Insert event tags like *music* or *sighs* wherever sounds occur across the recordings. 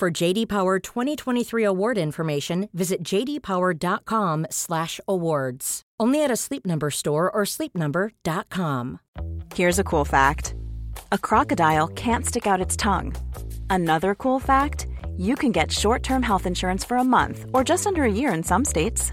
For JD Power 2023 award information, visit jdpower.com/awards. Only at a Sleep Number store or sleepnumber.com. Here's a cool fact. A crocodile can't stick out its tongue. Another cool fact, you can get short-term health insurance for a month or just under a year in some states.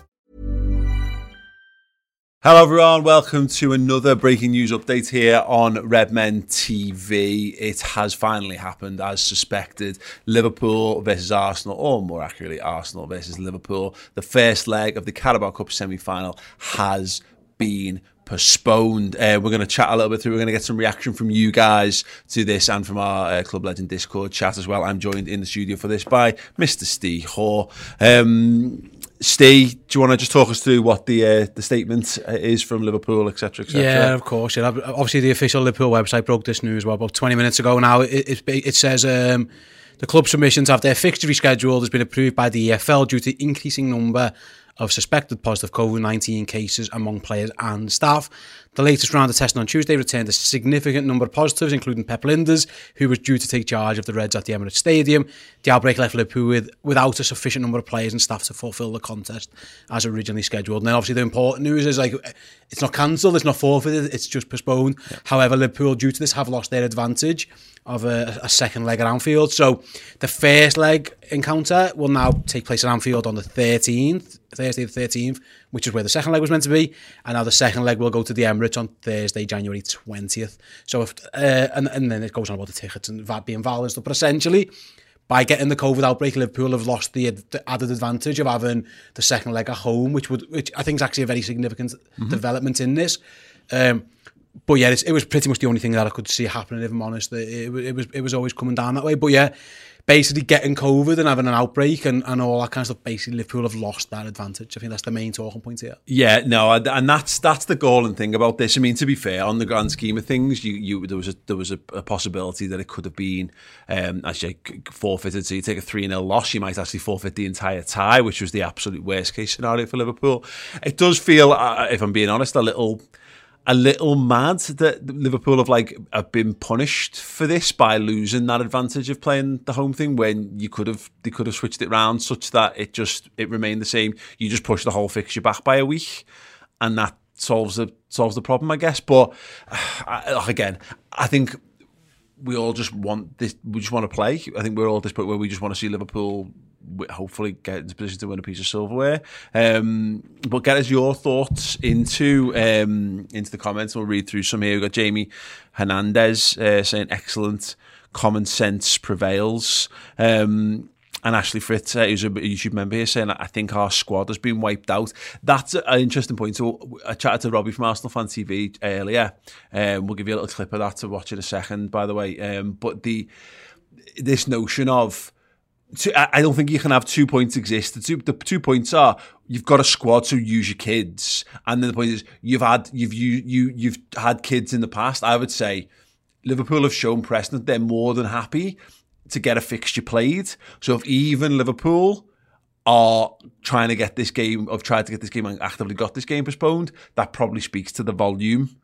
Hello, everyone. Welcome to another breaking news update here on Redmen TV. It has finally happened as suspected. Liverpool versus Arsenal, or more accurately, Arsenal versus Liverpool. The first leg of the Carabao Cup semi final has been postponed. Uh, we're going to chat a little bit through. We're going to get some reaction from you guys to this and from our uh, Club Legend Discord chat as well. I'm joined in the studio for this by Mr. Steve Hoare. Um, Steve, do you want to just talk us through what the uh, the statement uh, is from Liverpool, etc., etc.? Yeah, of course. Yeah. Obviously, the official Liverpool website broke this news well, about 20 minutes ago now. It, it, it says um, the club submissions have their fixture rescheduled has been approved by the EFL due to increasing number of suspected positive COVID 19 cases among players and staff. The latest round of testing on Tuesday returned a significant number of positives, including Pep Lijnders, who was due to take charge of the Reds at the Emirates Stadium. The outbreak left Liverpool with, without a sufficient number of players and staff to fulfil the contest as originally scheduled. And then obviously the important news is like it's not cancelled, it's not forfeited, it's just postponed. Yeah. However, Liverpool, due to this, have lost their advantage of a, a second leg at Anfield. So the first leg encounter will now take place at Anfield on the 13th, Thursday the 13th, which is where the second leg was meant to be. And now the second leg will go to the Emirates on Thursday, January 20th. So if, uh, and, and then it goes on about the tickets and that being valid and stuff. But essentially, by getting the COVID outbreak, Liverpool have lost the, the added advantage of having the second leg at home, which would, which I think is actually a very significant mm -hmm. development in this. Um, but yeah, it was pretty much the only thing that I could see happening. If I'm honest, it, it, it was it was always coming down that way. But yeah, basically getting COVID and having an outbreak and, and all that kind of stuff, basically Liverpool have lost that advantage. I think that's the main talking point here. Yeah, no, and that's that's the galling thing about this. I mean, to be fair, on the grand scheme of things, you, you there was a there was a, a possibility that it could have been um, actually forfeited. So you take a three 0 loss, you might actually forfeit the entire tie, which was the absolute worst case scenario for Liverpool. It does feel, uh, if I'm being honest, a little a little mad that Liverpool have like have been punished for this by losing that advantage of playing the home thing when you could have they could have switched it round such that it just it remained the same. You just push the whole fixture back by a week, and that solves the solves the problem, I guess. But *sighs* uh, again, I think we all just want this. We just want to play. I think we're all at this point where we just want to see Liverpool hopefully get into position to win a piece of silverware. Um, but get us your thoughts into um, into the comments. We'll read through some here. We've got Jamie Hernandez uh, saying excellent common sense prevails. Um, and Ashley Fritz, uh, who's a YouTube member here, saying, I think our squad has been wiped out. That's an interesting point. So I chatted to Robbie from Arsenal Fan TV earlier. Um, we'll give you a little clip of that to watch in a second, by the way. Um, but the this notion of I don't think you can have two points exist. The two, the two points are you've got a squad, to use your kids, and then the point is you've had you've you you you've had kids in the past. I would say Liverpool have shown precedent; they're more than happy to get a fixture played. So if even Liverpool are trying to get this game, of tried to get this game and actively got this game postponed, that probably speaks to the volume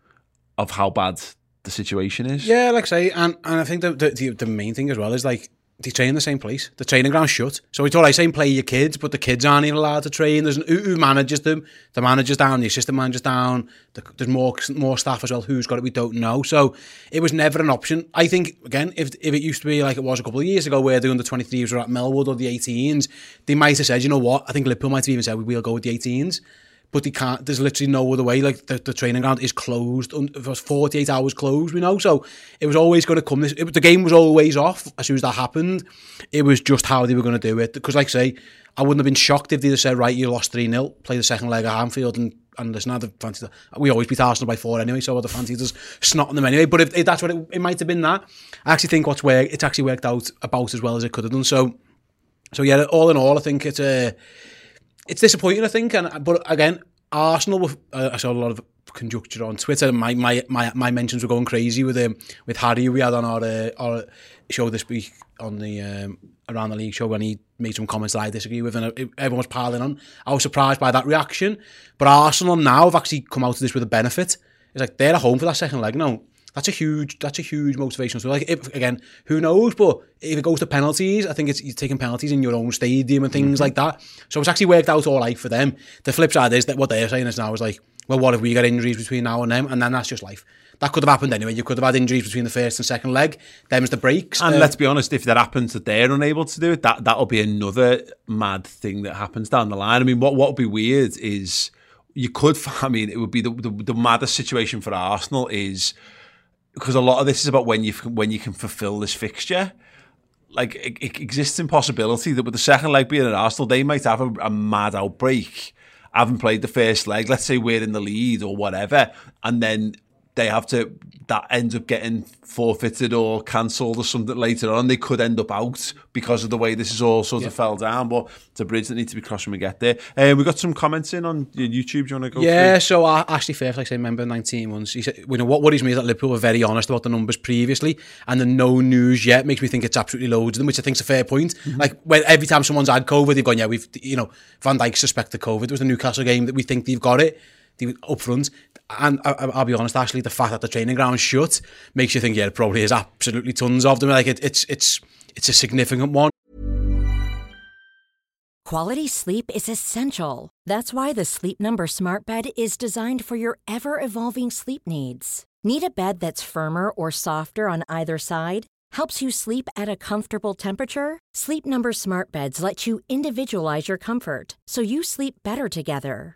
of how bad the situation is. Yeah, like I say, and and I think the the, the main thing as well is like they train in the same place. The training ground's shut. So it's all right saying play your kids, but the kids aren't even allowed to train. There's an, who, who manages them. The manager's down, the assistant manager's down. The, there's more more staff as well. Who's got it? We don't know. So it was never an option. I think again, if if it used to be like it was a couple of years ago, where the under 23s were at Melwood or the 18s, they might have said, you know what? I think Liverpool might have even said we'll go with the 18s. But he can't. There's literally no other way. Like the, the training ground is closed. It was 48 hours closed. We know, so it was always going to come. This it, the game was always off as soon as that happened. It was just how they were going to do it. Because, like I say, I wouldn't have been shocked if they'd have said, "Right, you lost three 0 play the second leg at Anfield and." And listen, I fancy we always beat Arsenal by four anyway, so the fancy just snotting them anyway. But if, if that's what it, it might have been, that I actually think what's where it's actually worked out about as well as it could have done. So, so yeah, all in all, I think it's a. Uh, it's disappointing, I think, and but again, Arsenal. Uh, I saw a lot of conjecture on Twitter. My my my, my mentions were going crazy with um, with Harry. We had on our uh, our show this week on the um, around the league show when he made some comments that I disagree with, and everyone was piling on. I was surprised by that reaction. But Arsenal now have actually come out of this with a benefit. It's like they're at home for that second leg. No, that's a huge that's a huge motivation. So like if, again, who knows? But if it goes to penalties, I think it's you're taking penalties in your own stadium and things mm-hmm. like that. So it's actually worked out all right for them. The flip side is that what they're saying is now is like, well, what if we get injuries between now and then? And then that's just life. That could have happened anyway. You could have had injuries between the first and second leg. Them's the breaks. And uh, let's be honest, if that happens that they're unable to do it, that that'll be another mad thing that happens down the line. I mean, what what would be weird is you could. *laughs* I mean, it would be the the, the maddest situation for Arsenal is because a lot of this is about when you when you can fulfil this fixture. Like it, it exists in possibility that with the second leg being at Arsenal, they might have a, a mad outbreak. Haven't played the first leg. Let's say we're in the lead or whatever, and then they have to that ends up getting forfeited or cancelled or something later on. They could end up out because of the way this is all sort yeah. of fell down. But it's a bridge that needs to be crossed when we get there. Uh, we got some comments in on YouTube. Do you want to go? Yeah. Through? So uh, Ashley Fairfax, like I say, member 19 months. He said, you know, what worries me is that Liverpool were very honest about the numbers previously, and the no news yet makes me think it's absolutely loads of them, which I think is a fair point. Mm-hmm. Like when every time someone's had COVID, they've gone, yeah, we've, you know, Van Dijk suspected COVID. It was the Newcastle game that we think they've got it up front. And I, will be honest, actually, the fact that the training ground's shut makes you think, yeah, it probably is absolutely tons of them. Like it, it's it's it's a significant one. Quality sleep is essential. That's why the Sleep Number Smart Bed is designed for your ever evolving sleep needs. Need a bed that's firmer or softer on either side? Helps you sleep at a comfortable temperature? Sleep Number Smart Beds let you individualize your comfort so you sleep better together.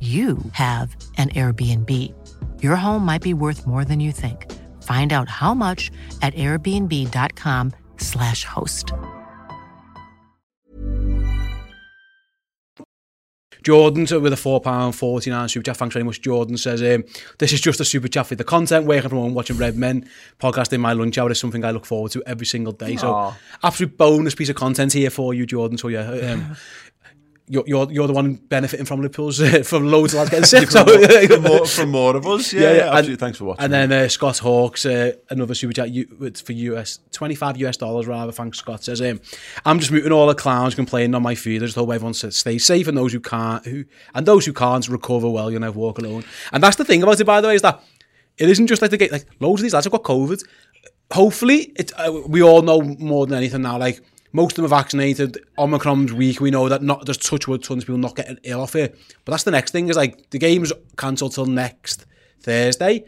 you have an Airbnb. Your home might be worth more than you think. Find out how much at airbnb.com/slash host. Jordan with a £4.49 super chat. Thanks very much, Jordan. Says, um, This is just a super chat for the content. Working from home, watching Redmen podcast in my lunch hour is something I look forward to every single day. So, absolute bonus piece of content here for you, Jordan. So, yeah, um, *laughs* you're, you're, you're the one benefiting from Liverpool's uh, *laughs* from loads of lads getting *laughs* sick. from, more, from, *laughs* more, from, more, of us, yeah. yeah, yeah absolutely. And, Thanks for watching. And then uh, Scott Hawks, uh, another super chat for US, 25 US dollars rather. Thanks, Scott. Says, um, I'm just muting all the clowns complaining on my feed. I just hope everyone stay safe and those who can't, who and those who can't recover well. You know, walk alone. And that's the thing about it, by the way, is that it isn't just like the gate. like loads of these lads have got COVID. Hopefully, it, uh, we all know more than anything now. Like most of them are vaccinated. Omicron's weak. We know that not there's touch wood tons of people not getting ill off it. But that's the next thing is like the game's cancelled till next Thursday.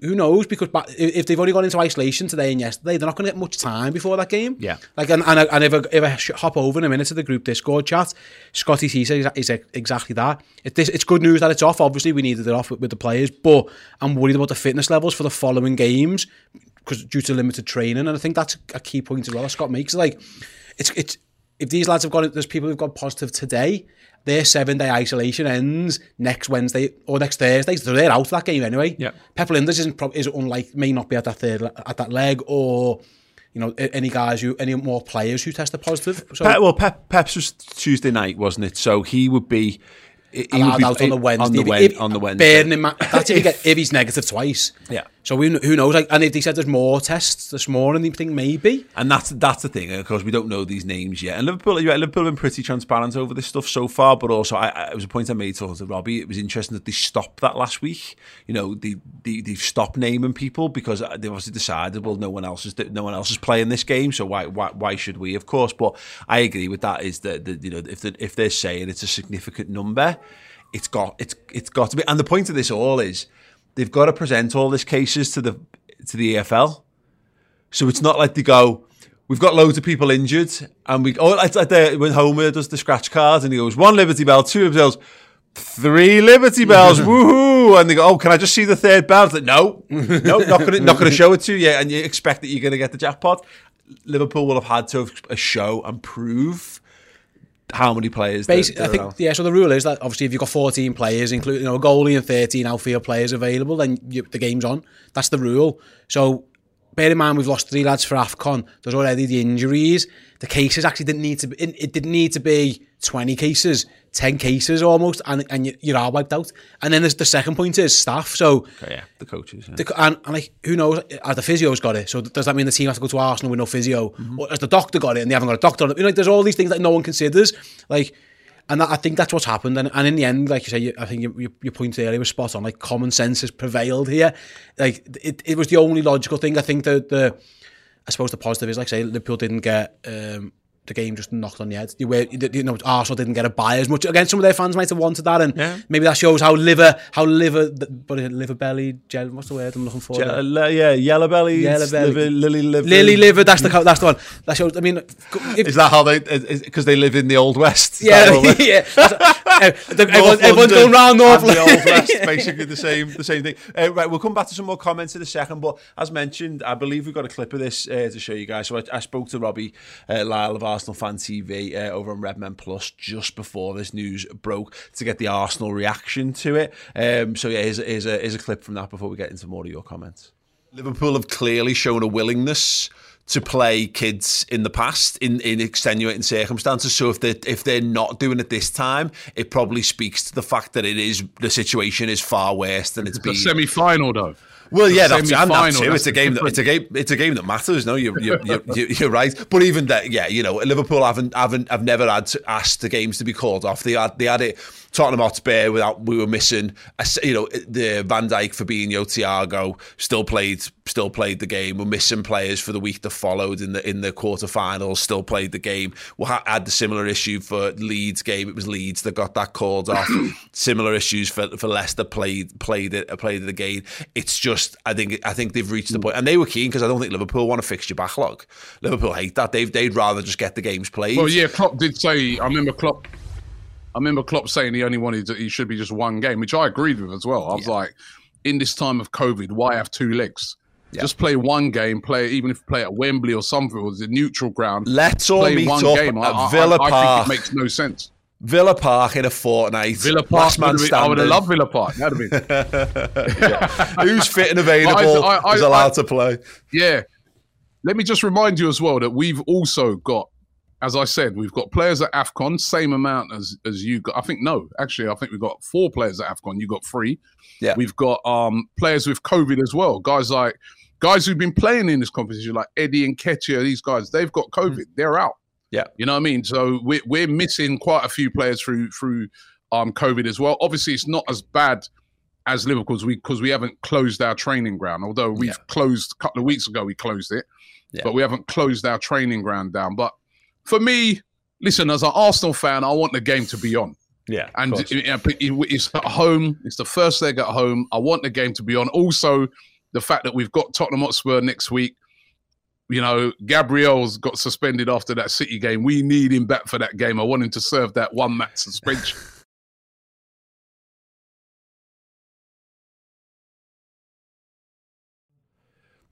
who knows? Because if they've only gone into isolation today and yesterday, they're not going to get much time before that game. Yeah. Like, and, and, and if, I, if I hop over in a minute to the group Discord chat, Scotty T says is exactly that. It, it's good news that it's off. Obviously, we needed it off with, with the players, but I'm worried about the fitness levels for the following games because due to limited training. And I think that's a key point as well. Scott makes like, it's it's if these lads have got there's people who've got positive today their seven day isolation ends next Wednesday or next Thursday, so they're out of that game anyway. Yeah, Pep Lijnders isn't pro- is unlike may not be at that third at that leg or. You know, any guys who, any more players who tested positive. So, Pep, well, Pep, Pep's was Tuesday night, wasn't it? So he would be he would be out on the Wednesday. On the, if, if, on the Wednesday. Bearing in mind, that's if, get, if he's negative twice. *laughs* Yeah. So we, who knows? Like, and if they said there's more tests this morning, you think maybe. And that's that's the thing. Of course, we don't know these names yet. And Liverpool, yeah, Liverpool have been pretty transparent over this stuff so far. But also, I, it was a point I made to Robbie. It was interesting that they stopped that last week. You know, they, they they've stopped naming people because uh, they obviously decided, well, no one else is no one else is playing this game, so why why, why should we? Of course, but I agree with that. Is that the, you know if the, if they're saying it's a significant number it's got it's it's got to be. And the point of this all is they've got to present all these cases to the to the EFL. So it's not like they go, we've got loads of people injured, and we oh it's like the, when Homer does the scratch cards and he goes one Liberty Bell, two Liberty Bells, three Liberty Bells, *laughs* woohoo! And they go, oh, can I just see the third bell? It's like, no, no, not gonna not gonna show it to you, and you expect that you're gonna get the jackpot. Liverpool will have had to have a show and prove how many players. Basically, I think around. yeah. So the rule is that obviously if you've got 14 players, including you know a goalie and 13 outfield players available, then you, the game's on. That's the rule. So bear in mind we've lost three lads for Afcon. There's already the injuries. The cases actually didn't need to be. It didn't need to be 20 cases. 10 cases almost, and, and you're all wiped out. And then there's the second point is staff. So, okay, yeah, the coaches. Yeah. The, and, and, like, who knows? Has the physio's got it? So, does that mean the team has to go to Arsenal with no physio? Mm-hmm. Or has the doctor got it and they haven't got a doctor? You know, like, there's all these things that no one considers. Like, and that, I think that's what's happened. And, and in the end, like you say, I think your, your point earlier was spot on. Like, common sense has prevailed here. Like, it, it was the only logical thing. I think that the, I suppose the positive is, like, say, Liverpool didn't get. Um, the game just knocked on the head. You, were, you know, Arsenal didn't get a buy as much. Again, some of their fans might have wanted that, and yeah. maybe that shows how liver, how liver, but liver belly, gel, what's the word I'm looking for? Gel, yeah, yellow belly, yellow belly, liver, lily liver, lily liver. That's the that's the one. That shows. I mean, if, is that how they? Because they live in the old west. Yeah, *laughs* yeah. *laughs* everyone, everyone's going round North the old west, *laughs* basically the same, the same thing. Uh, right, we'll come back to some more comments in a second, but as mentioned, I believe we've got a clip of this uh, to show you guys. So I, I spoke to Robbie uh, Lyle of Arsenal Fan TV uh, over on Redmen Plus just before this news broke to get the Arsenal reaction to it. Um, so yeah, here's, here's, a, here's a clip from that before we get into more of your comments. Liverpool have clearly shown a willingness to play kids in the past in, in extenuating circumstances. So if they if they're not doing it this time, it probably speaks to the fact that it is the situation is far worse than it's, it's been. The semi final though. Well, yeah, that's, and that too. It's a game that it's a game. It's a game that matters. No, you're you're, you're, you're right. But even that, yeah, you know, Liverpool haven't haven't have never had to ask the games to be called off. They had they had it Tottenham Hotspur without we were missing, you know, the Van Dijk, Fabinho, Thiago still played still played the game. We're missing players for the week that followed in the in the quarterfinals. Still played the game. We had the similar issue for Leeds game. It was Leeds that got that called off. *clears throat* similar issues for for Leicester played played it played it again. It's just I think I think they've reached the hmm. point, and they were keen because I don't think Liverpool want to fix your backlog. Liverpool hate that. They've they'd rather just get the games played. Well, yeah, Klopp did say. I remember Klopp I remember Klopp saying he only wanted to, he should be just one game, which I agreed with as well. I was yeah. like, in this time of COVID, why have two legs? Yeah. Just play one game, play even if you play at Wembley or something, or the neutral ground. Let's all meet up game. at I, Villa I, Park. I think it makes no sense. Villa Park in a fortnight. Villa Park. Man been, I would have loved Villa Park. That'd have been. *laughs* Who's fit and available I, I, is allowed to play. Yeah. Let me just remind you as well that we've also got as I said, we've got players at AFCON, same amount as as you got. I think no, actually, I think we've got four players at AFCON. You got three. Yeah. We've got um players with COVID as well. Guys like guys who've been playing in this competition, like Eddie and Nketiah, these guys, they've got COVID. Mm. They're out. Yeah. You know what I mean? So we're we're missing quite a few players through through um COVID as well. Obviously, it's not as bad as Liverpool's we because we haven't closed our training ground. Although we've yeah. closed a couple of weeks ago, we closed it. Yeah. But we haven't closed our training ground down. But for me, listen, as an Arsenal fan, I want the game to be on. Yeah, and it, it, it's at home. It's the first leg at home. I want the game to be on. Also, the fact that we've got Tottenham Hotspur next week. You know, Gabriel's got suspended after that City game. We need him back for that game. I want him to serve that one match suspension. *laughs*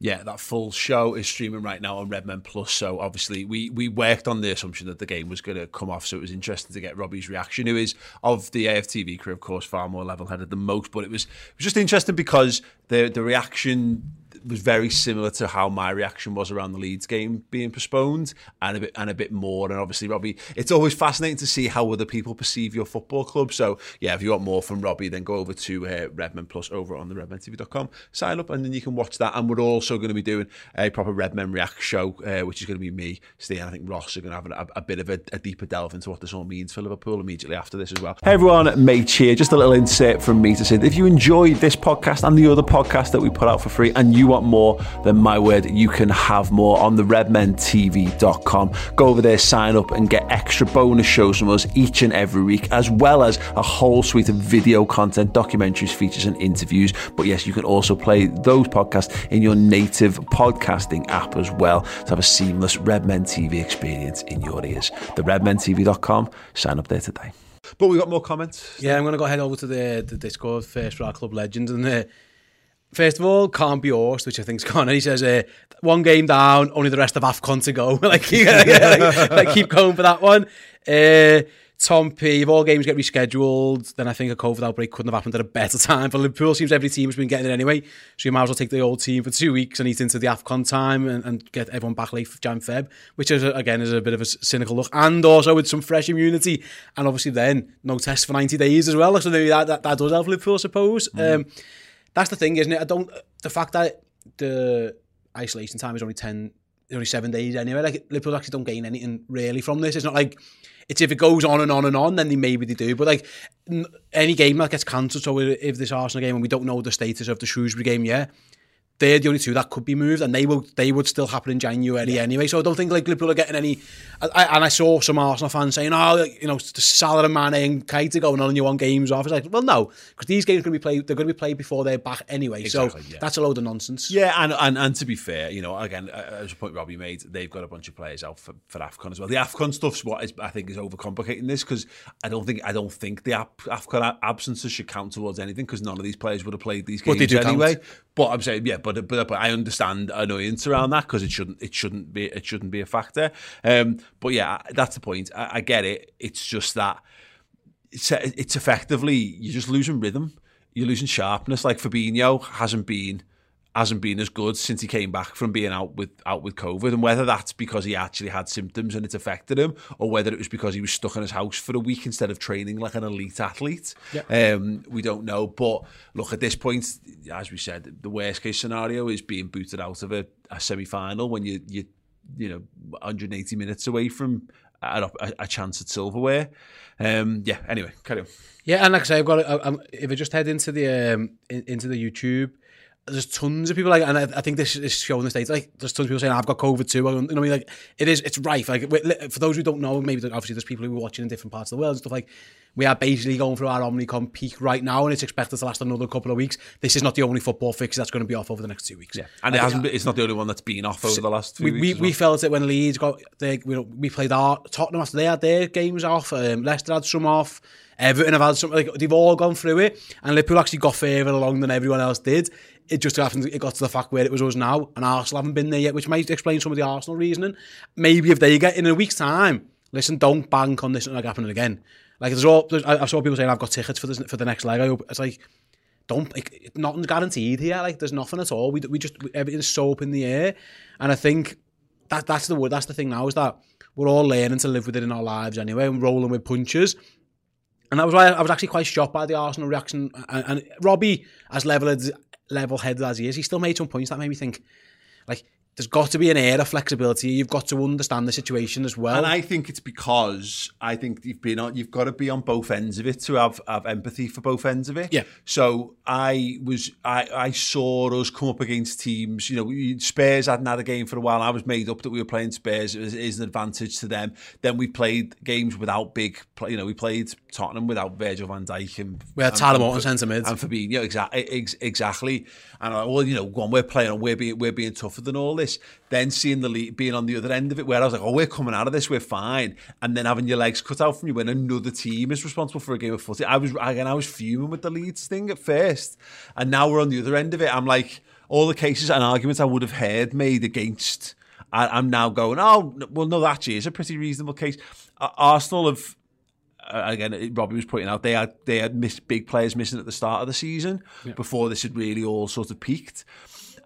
yeah, that full show is streaming right now on Redmen Plus. So obviously, we we worked on the assumption that the game was going to come off. So it was interesting to get Robbie's reaction, who is of the AFTV crew, of course, far more level-headed than most. But it was it was just interesting because the the reaction was very similar to how my reaction was around the Leeds game being postponed, and a bit and a bit more. And obviously, Robbie, it's always fascinating to see how other people perceive your football club. So yeah, if you want more from Robbie, then go over to uh, Redmen Plus over on the RedmenTV.com, sign up, and then you can watch that. And we're also going to be doing a proper Redmen React show, uh, which is going to be me, Steve, I think Ross are going to have a, a bit of a, a, deeper delve into what this all means for Liverpool immediately after this as well. Hey everyone, Mate here. Just a little insert from me to say that if you enjoyed this podcast and the other podcast that we put out for free, and you want more, then my word, you can have more on the redmentv.com. Go over there, sign up, and get extra bonus shows from us each and every week, as well as a whole suite of video content, documentaries, features, and interviews. But yes, you can also play those podcasts in your native podcasting app as well to have a seamless Redmen TV experience in your ears. The redmentv.com. Sign up there today. But we got more comments. Yeah, I'm going to go head over to the, the Discord first for our club legends and the. First of all, can't be horsed, which I think's *laughs* Connor. He says, uh, one game down, only the rest of AFCON to go. *laughs* like, like, like, keep going for that one. Uh, Tom P, if all games get rescheduled, then I think a COVID outbreak couldn't have happened at a better *laughs* time. For Liverpool, seems every team has been getting it anyway. So you might as well take the old team for two weeks and eat into the AFCON time and, and get everyone back late for Jan Feb, which is, again, is a bit of a cynical look. And also with some fresh immunity. And obviously then, no test for 90 days as well. So maybe that, that, that does help Liverpool, I suppose. Mm. Um, that's the thing, isn't it? I don't. The fact that the isolation time is only ten, only seven days anyway. Like Liverpool actually don't gain anything really from this. It's not like it's if it goes on and on and on, then they maybe they do. But like any game that gets cancelled, so if this Arsenal game and we don't know the status of the Shrewsbury game yet, they're the only two that could be moved, and they will they would still happen in January yeah. anyway. So I don't think like Liverpool are getting any. I, and I saw some Arsenal fans saying, "Oh, you know, the Salah and Mane and Keita going on, and you want games off." It's like, well, no, because these games are going to be played. They're going to be played before they're back anyway. Exactly, so yeah. that's a load of nonsense. Yeah, and, and and to be fair, you know, again, as a point Robbie made, they've got a bunch of players out for, for Afcon as well. The Afcon stuff's what is, I think is overcomplicating this because I don't think I don't think the Afcon absences should count towards anything because none of these players would have played these games anyway. Count. But I'm saying, yeah, but but, but I understand annoyance around that because it shouldn't it shouldn't be it shouldn't be a factor. Um, but yeah, that's the point. I, I get it. It's just that it's it's effectively you're just losing rhythm. You're losing sharpness. Like Fabinho hasn't been hasn't been as good since he came back from being out with out with COVID, and whether that's because he actually had symptoms and it's affected him, or whether it was because he was stuck in his house for a week instead of training like an elite athlete, um, we don't know. But look, at this point, as we said, the worst case scenario is being booted out of a, a semi final when you you you know 180 minutes away from a, a, chance at silverware. Um, yeah. Anyway, carry on. Yeah, and like I say, I've got. A, if I just head into the um, in, into the YouTube there's tons of people like, and I, I think this is showing the states like there's tons of people saying I've got COVID too. You know, what I mean, like it is, it's rife. Like for those who don't know, maybe obviously there's people who are watching in different parts of the world and stuff like. We are basically going through our Omicron peak right now, and it's expected to last another couple of weeks. This is not the only football fix that's going to be off over the next two weeks. Yeah, and it hasn't. Been, it's not the only one that's been off over the last few we, weeks. We, we felt it when Leeds got. They, we, we played our Tottenham after they had their games off. Um, Leicester had some off. Everton have had some. Like they've all gone through it, and Liverpool actually got further along than everyone else did it just happened, it got to the fact where it was us now, and Arsenal haven't been there yet, which might explain some of the Arsenal reasoning. Maybe if they get in a week's time, listen, don't bank on this not happening again. Like there's all, there's, I, I saw people saying I've got tickets for this for the next leg. I hope it's like don't like nothing's guaranteed here. Like there's nothing at all. We we just everything's so up in the air, and I think that that's the word. That's the thing now is that we're all learning to live with it in our lives anyway, and rolling with punches. And that was why I was actually quite shocked by the Arsenal reaction. And, and Robbie, as level as level headed as he is, he still made some points that made me think, like, there's got to be an air of flexibility. You've got to understand the situation as well. And I think it's because I think you've been on, you've got to be on both ends of it to have, have empathy for both ends of it. Yeah. So I was, I, I saw us come up against teams. You know, Spurs hadn't had a game for a while. I was made up that we were playing Spurs. It was, is an advantage to them. Then we played games without big, you know, we played Tottenham without Virgil van Dijk and we had Tyler Morton centre mid and Fabinho. Exactly, ex, exactly. And I, well, you know, when we're playing and we're being we're being tougher than all this. Then seeing the lead being on the other end of it, where I was like, oh, we're coming out of this, we're fine. And then having your legs cut out from you when another team is responsible for a game of footy. I was again, I was fuming with the Leeds thing at first, and now we're on the other end of it. I'm like, all the cases and arguments I would have heard made against. I, am now going, oh, well, no, actually, it's a pretty reasonable case. Arsenal have again, Robbie was pointing out they had they had missed big players missing at the start of the season yeah. before this had really all sort of peaked.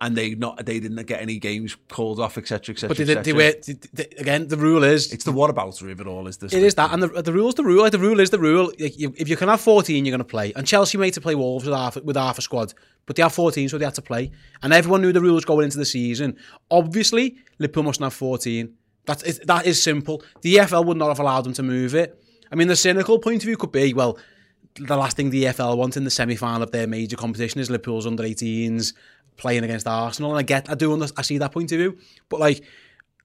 And they not they didn't get any games called off, etc., etc. But they, they were they, again. The rule is it's the whataboutery of it all. Is this? It is that, and the, the rule's the rule. Like the rule is the rule. Like you, if you can have fourteen, you're going to play. And Chelsea made to play Wolves with half with half a squad, but they have fourteen, so they had to play. And everyone knew the rules going into the season. Obviously, Liverpool mustn't have fourteen. That is that is simple. The EFL would not have allowed them to move it. I mean, the cynical point of view could be, well, the last thing the EFL want in the semi-final of their major competition is Liverpool's under 18s playing against Arsenal, and I get, I do, under, I see that point of view, but like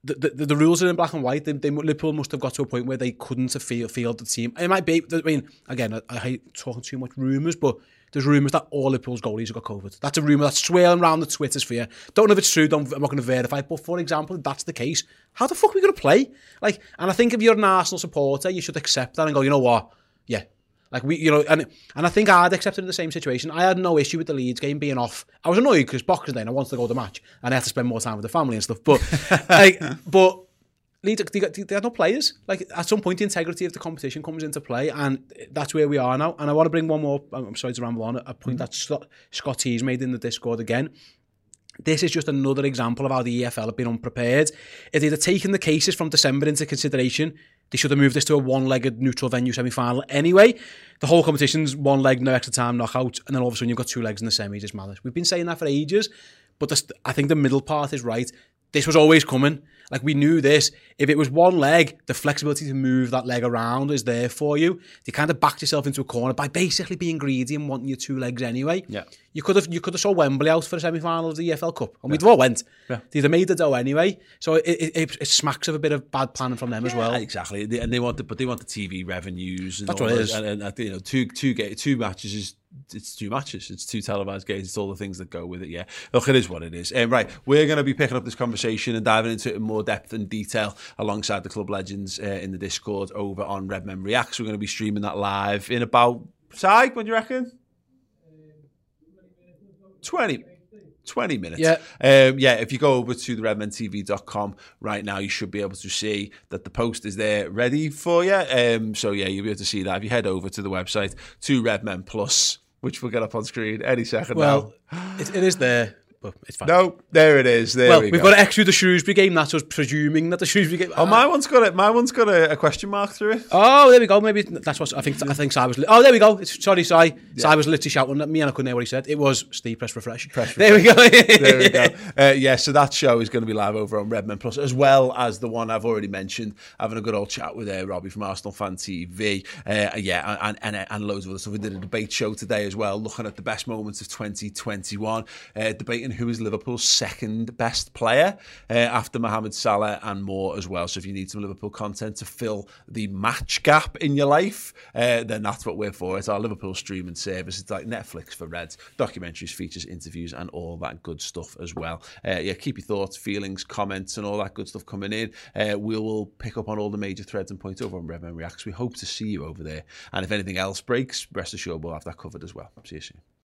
the, the, the rules are in black and white. They, they, Liverpool must have got to a point where they couldn't have field, field the team. It might be, I mean, again, I, I hate talking too much rumours, but there's rumours that all Liverpool's goalies have got COVID. That's a rumour that's swirling around the Twitter sphere. Don't know if it's true, don't, I'm not going to verify but for example, if that's the case, how the fuck are we going to play? Like, and I think if you're an Arsenal supporter, you should accept that and go, you know what? Yeah, like we, you know, and and I think I'd accepted in the same situation. I had no issue with the Leeds game being off. I was annoyed because Boxing Day and I wanted to go to the match and I had to spend more time with the family and stuff. But *laughs* like, but Leeds, they, they had no players. Like at some point, the integrity of the competition comes into play, and that's where we are now. And I want to bring one more. I'm sorry to ramble on. A point mm-hmm. that Scott T's made in the Discord again. This is just another example of how the EFL have been unprepared. If they'd have taken the cases from December into consideration, they should have moved this to a one-legged neutral venue semi-final anyway. The whole competition's one leg, no extra time, knockout, and then all of a sudden you've got two legs in the semis. It's malice. We've been saying that for ages, but I think the middle part is right. This was always coming. Like we knew this. If it was one leg, the flexibility to move that leg around is there for you. You kind of backed yourself into a corner by basically being greedy and wanting your two legs anyway. Yeah. You could have you could have saw Wembley out for the semi final of the EFL Cup, and yeah. we'd all went. Yeah. They'd have made the dough anyway. So it, it, it, smacks of a bit of bad planning from them yeah, as well. Exactly, and they want the, but they want the TV revenues. And That's what it is. And, and, and, you know, two two two matches is it's two matches. It's two televised games. It's all the things that go with it. Yeah, look, it is what it is. Um, right, we're going to be picking up this conversation and diving into it in more depth and detail alongside the club legends uh, in the Discord over on Redmen Reacts. We're going to be streaming that live in about. Si, what do you reckon? 20. 20 minutes. Yeah. Um, yeah, if you go over to the redmentv.com right now, you should be able to see that the post is there ready for you. Um, so, yeah, you'll be able to see that. If you head over to the website, to Redmen Plus, which we'll get up on screen any second well, now. It, it is there but it's fine. No, there it is. There well, we have go. got to exclude the Shrewsbury game. That's us presuming that the Shrewsbury game. Oh, my one's got it. My one's got a, a, question mark through it. Oh, there we go. Maybe that's what I think. I think Si was. Li- oh, there we go. It's, sorry, Si. Yeah. Was literally shouting at me, and I couldn't hear what he said. It was Steve. Press refresh. Press refresh. There we go. there we *laughs* go. Uh, yeah, so that show is going to be live over on Redmen Plus, as well as the one I've already mentioned. Having a good old chat with uh, Robbie from Arsenal Fan TV. Uh, yeah, and, and and loads of other stuff. We did a debate show today as well, looking at the best moments of 2021, uh, who is Liverpool's second best player uh, after Mohamed Salah and more as well. So if you need some Liverpool content to fill the match gap in your life, uh, then that's what we're for. It's our Liverpool streaming service. It's like Netflix for Reds, documentaries, features, interviews, and all that good stuff as well. Uh, yeah, keep your thoughts, feelings, comments, and all that good stuff coming in. Uh, we will pick up on all the major threads and points over on Redmen Reacts. We hope to see you over there. And if anything else breaks, rest assured we'll have that covered as well. See you soon.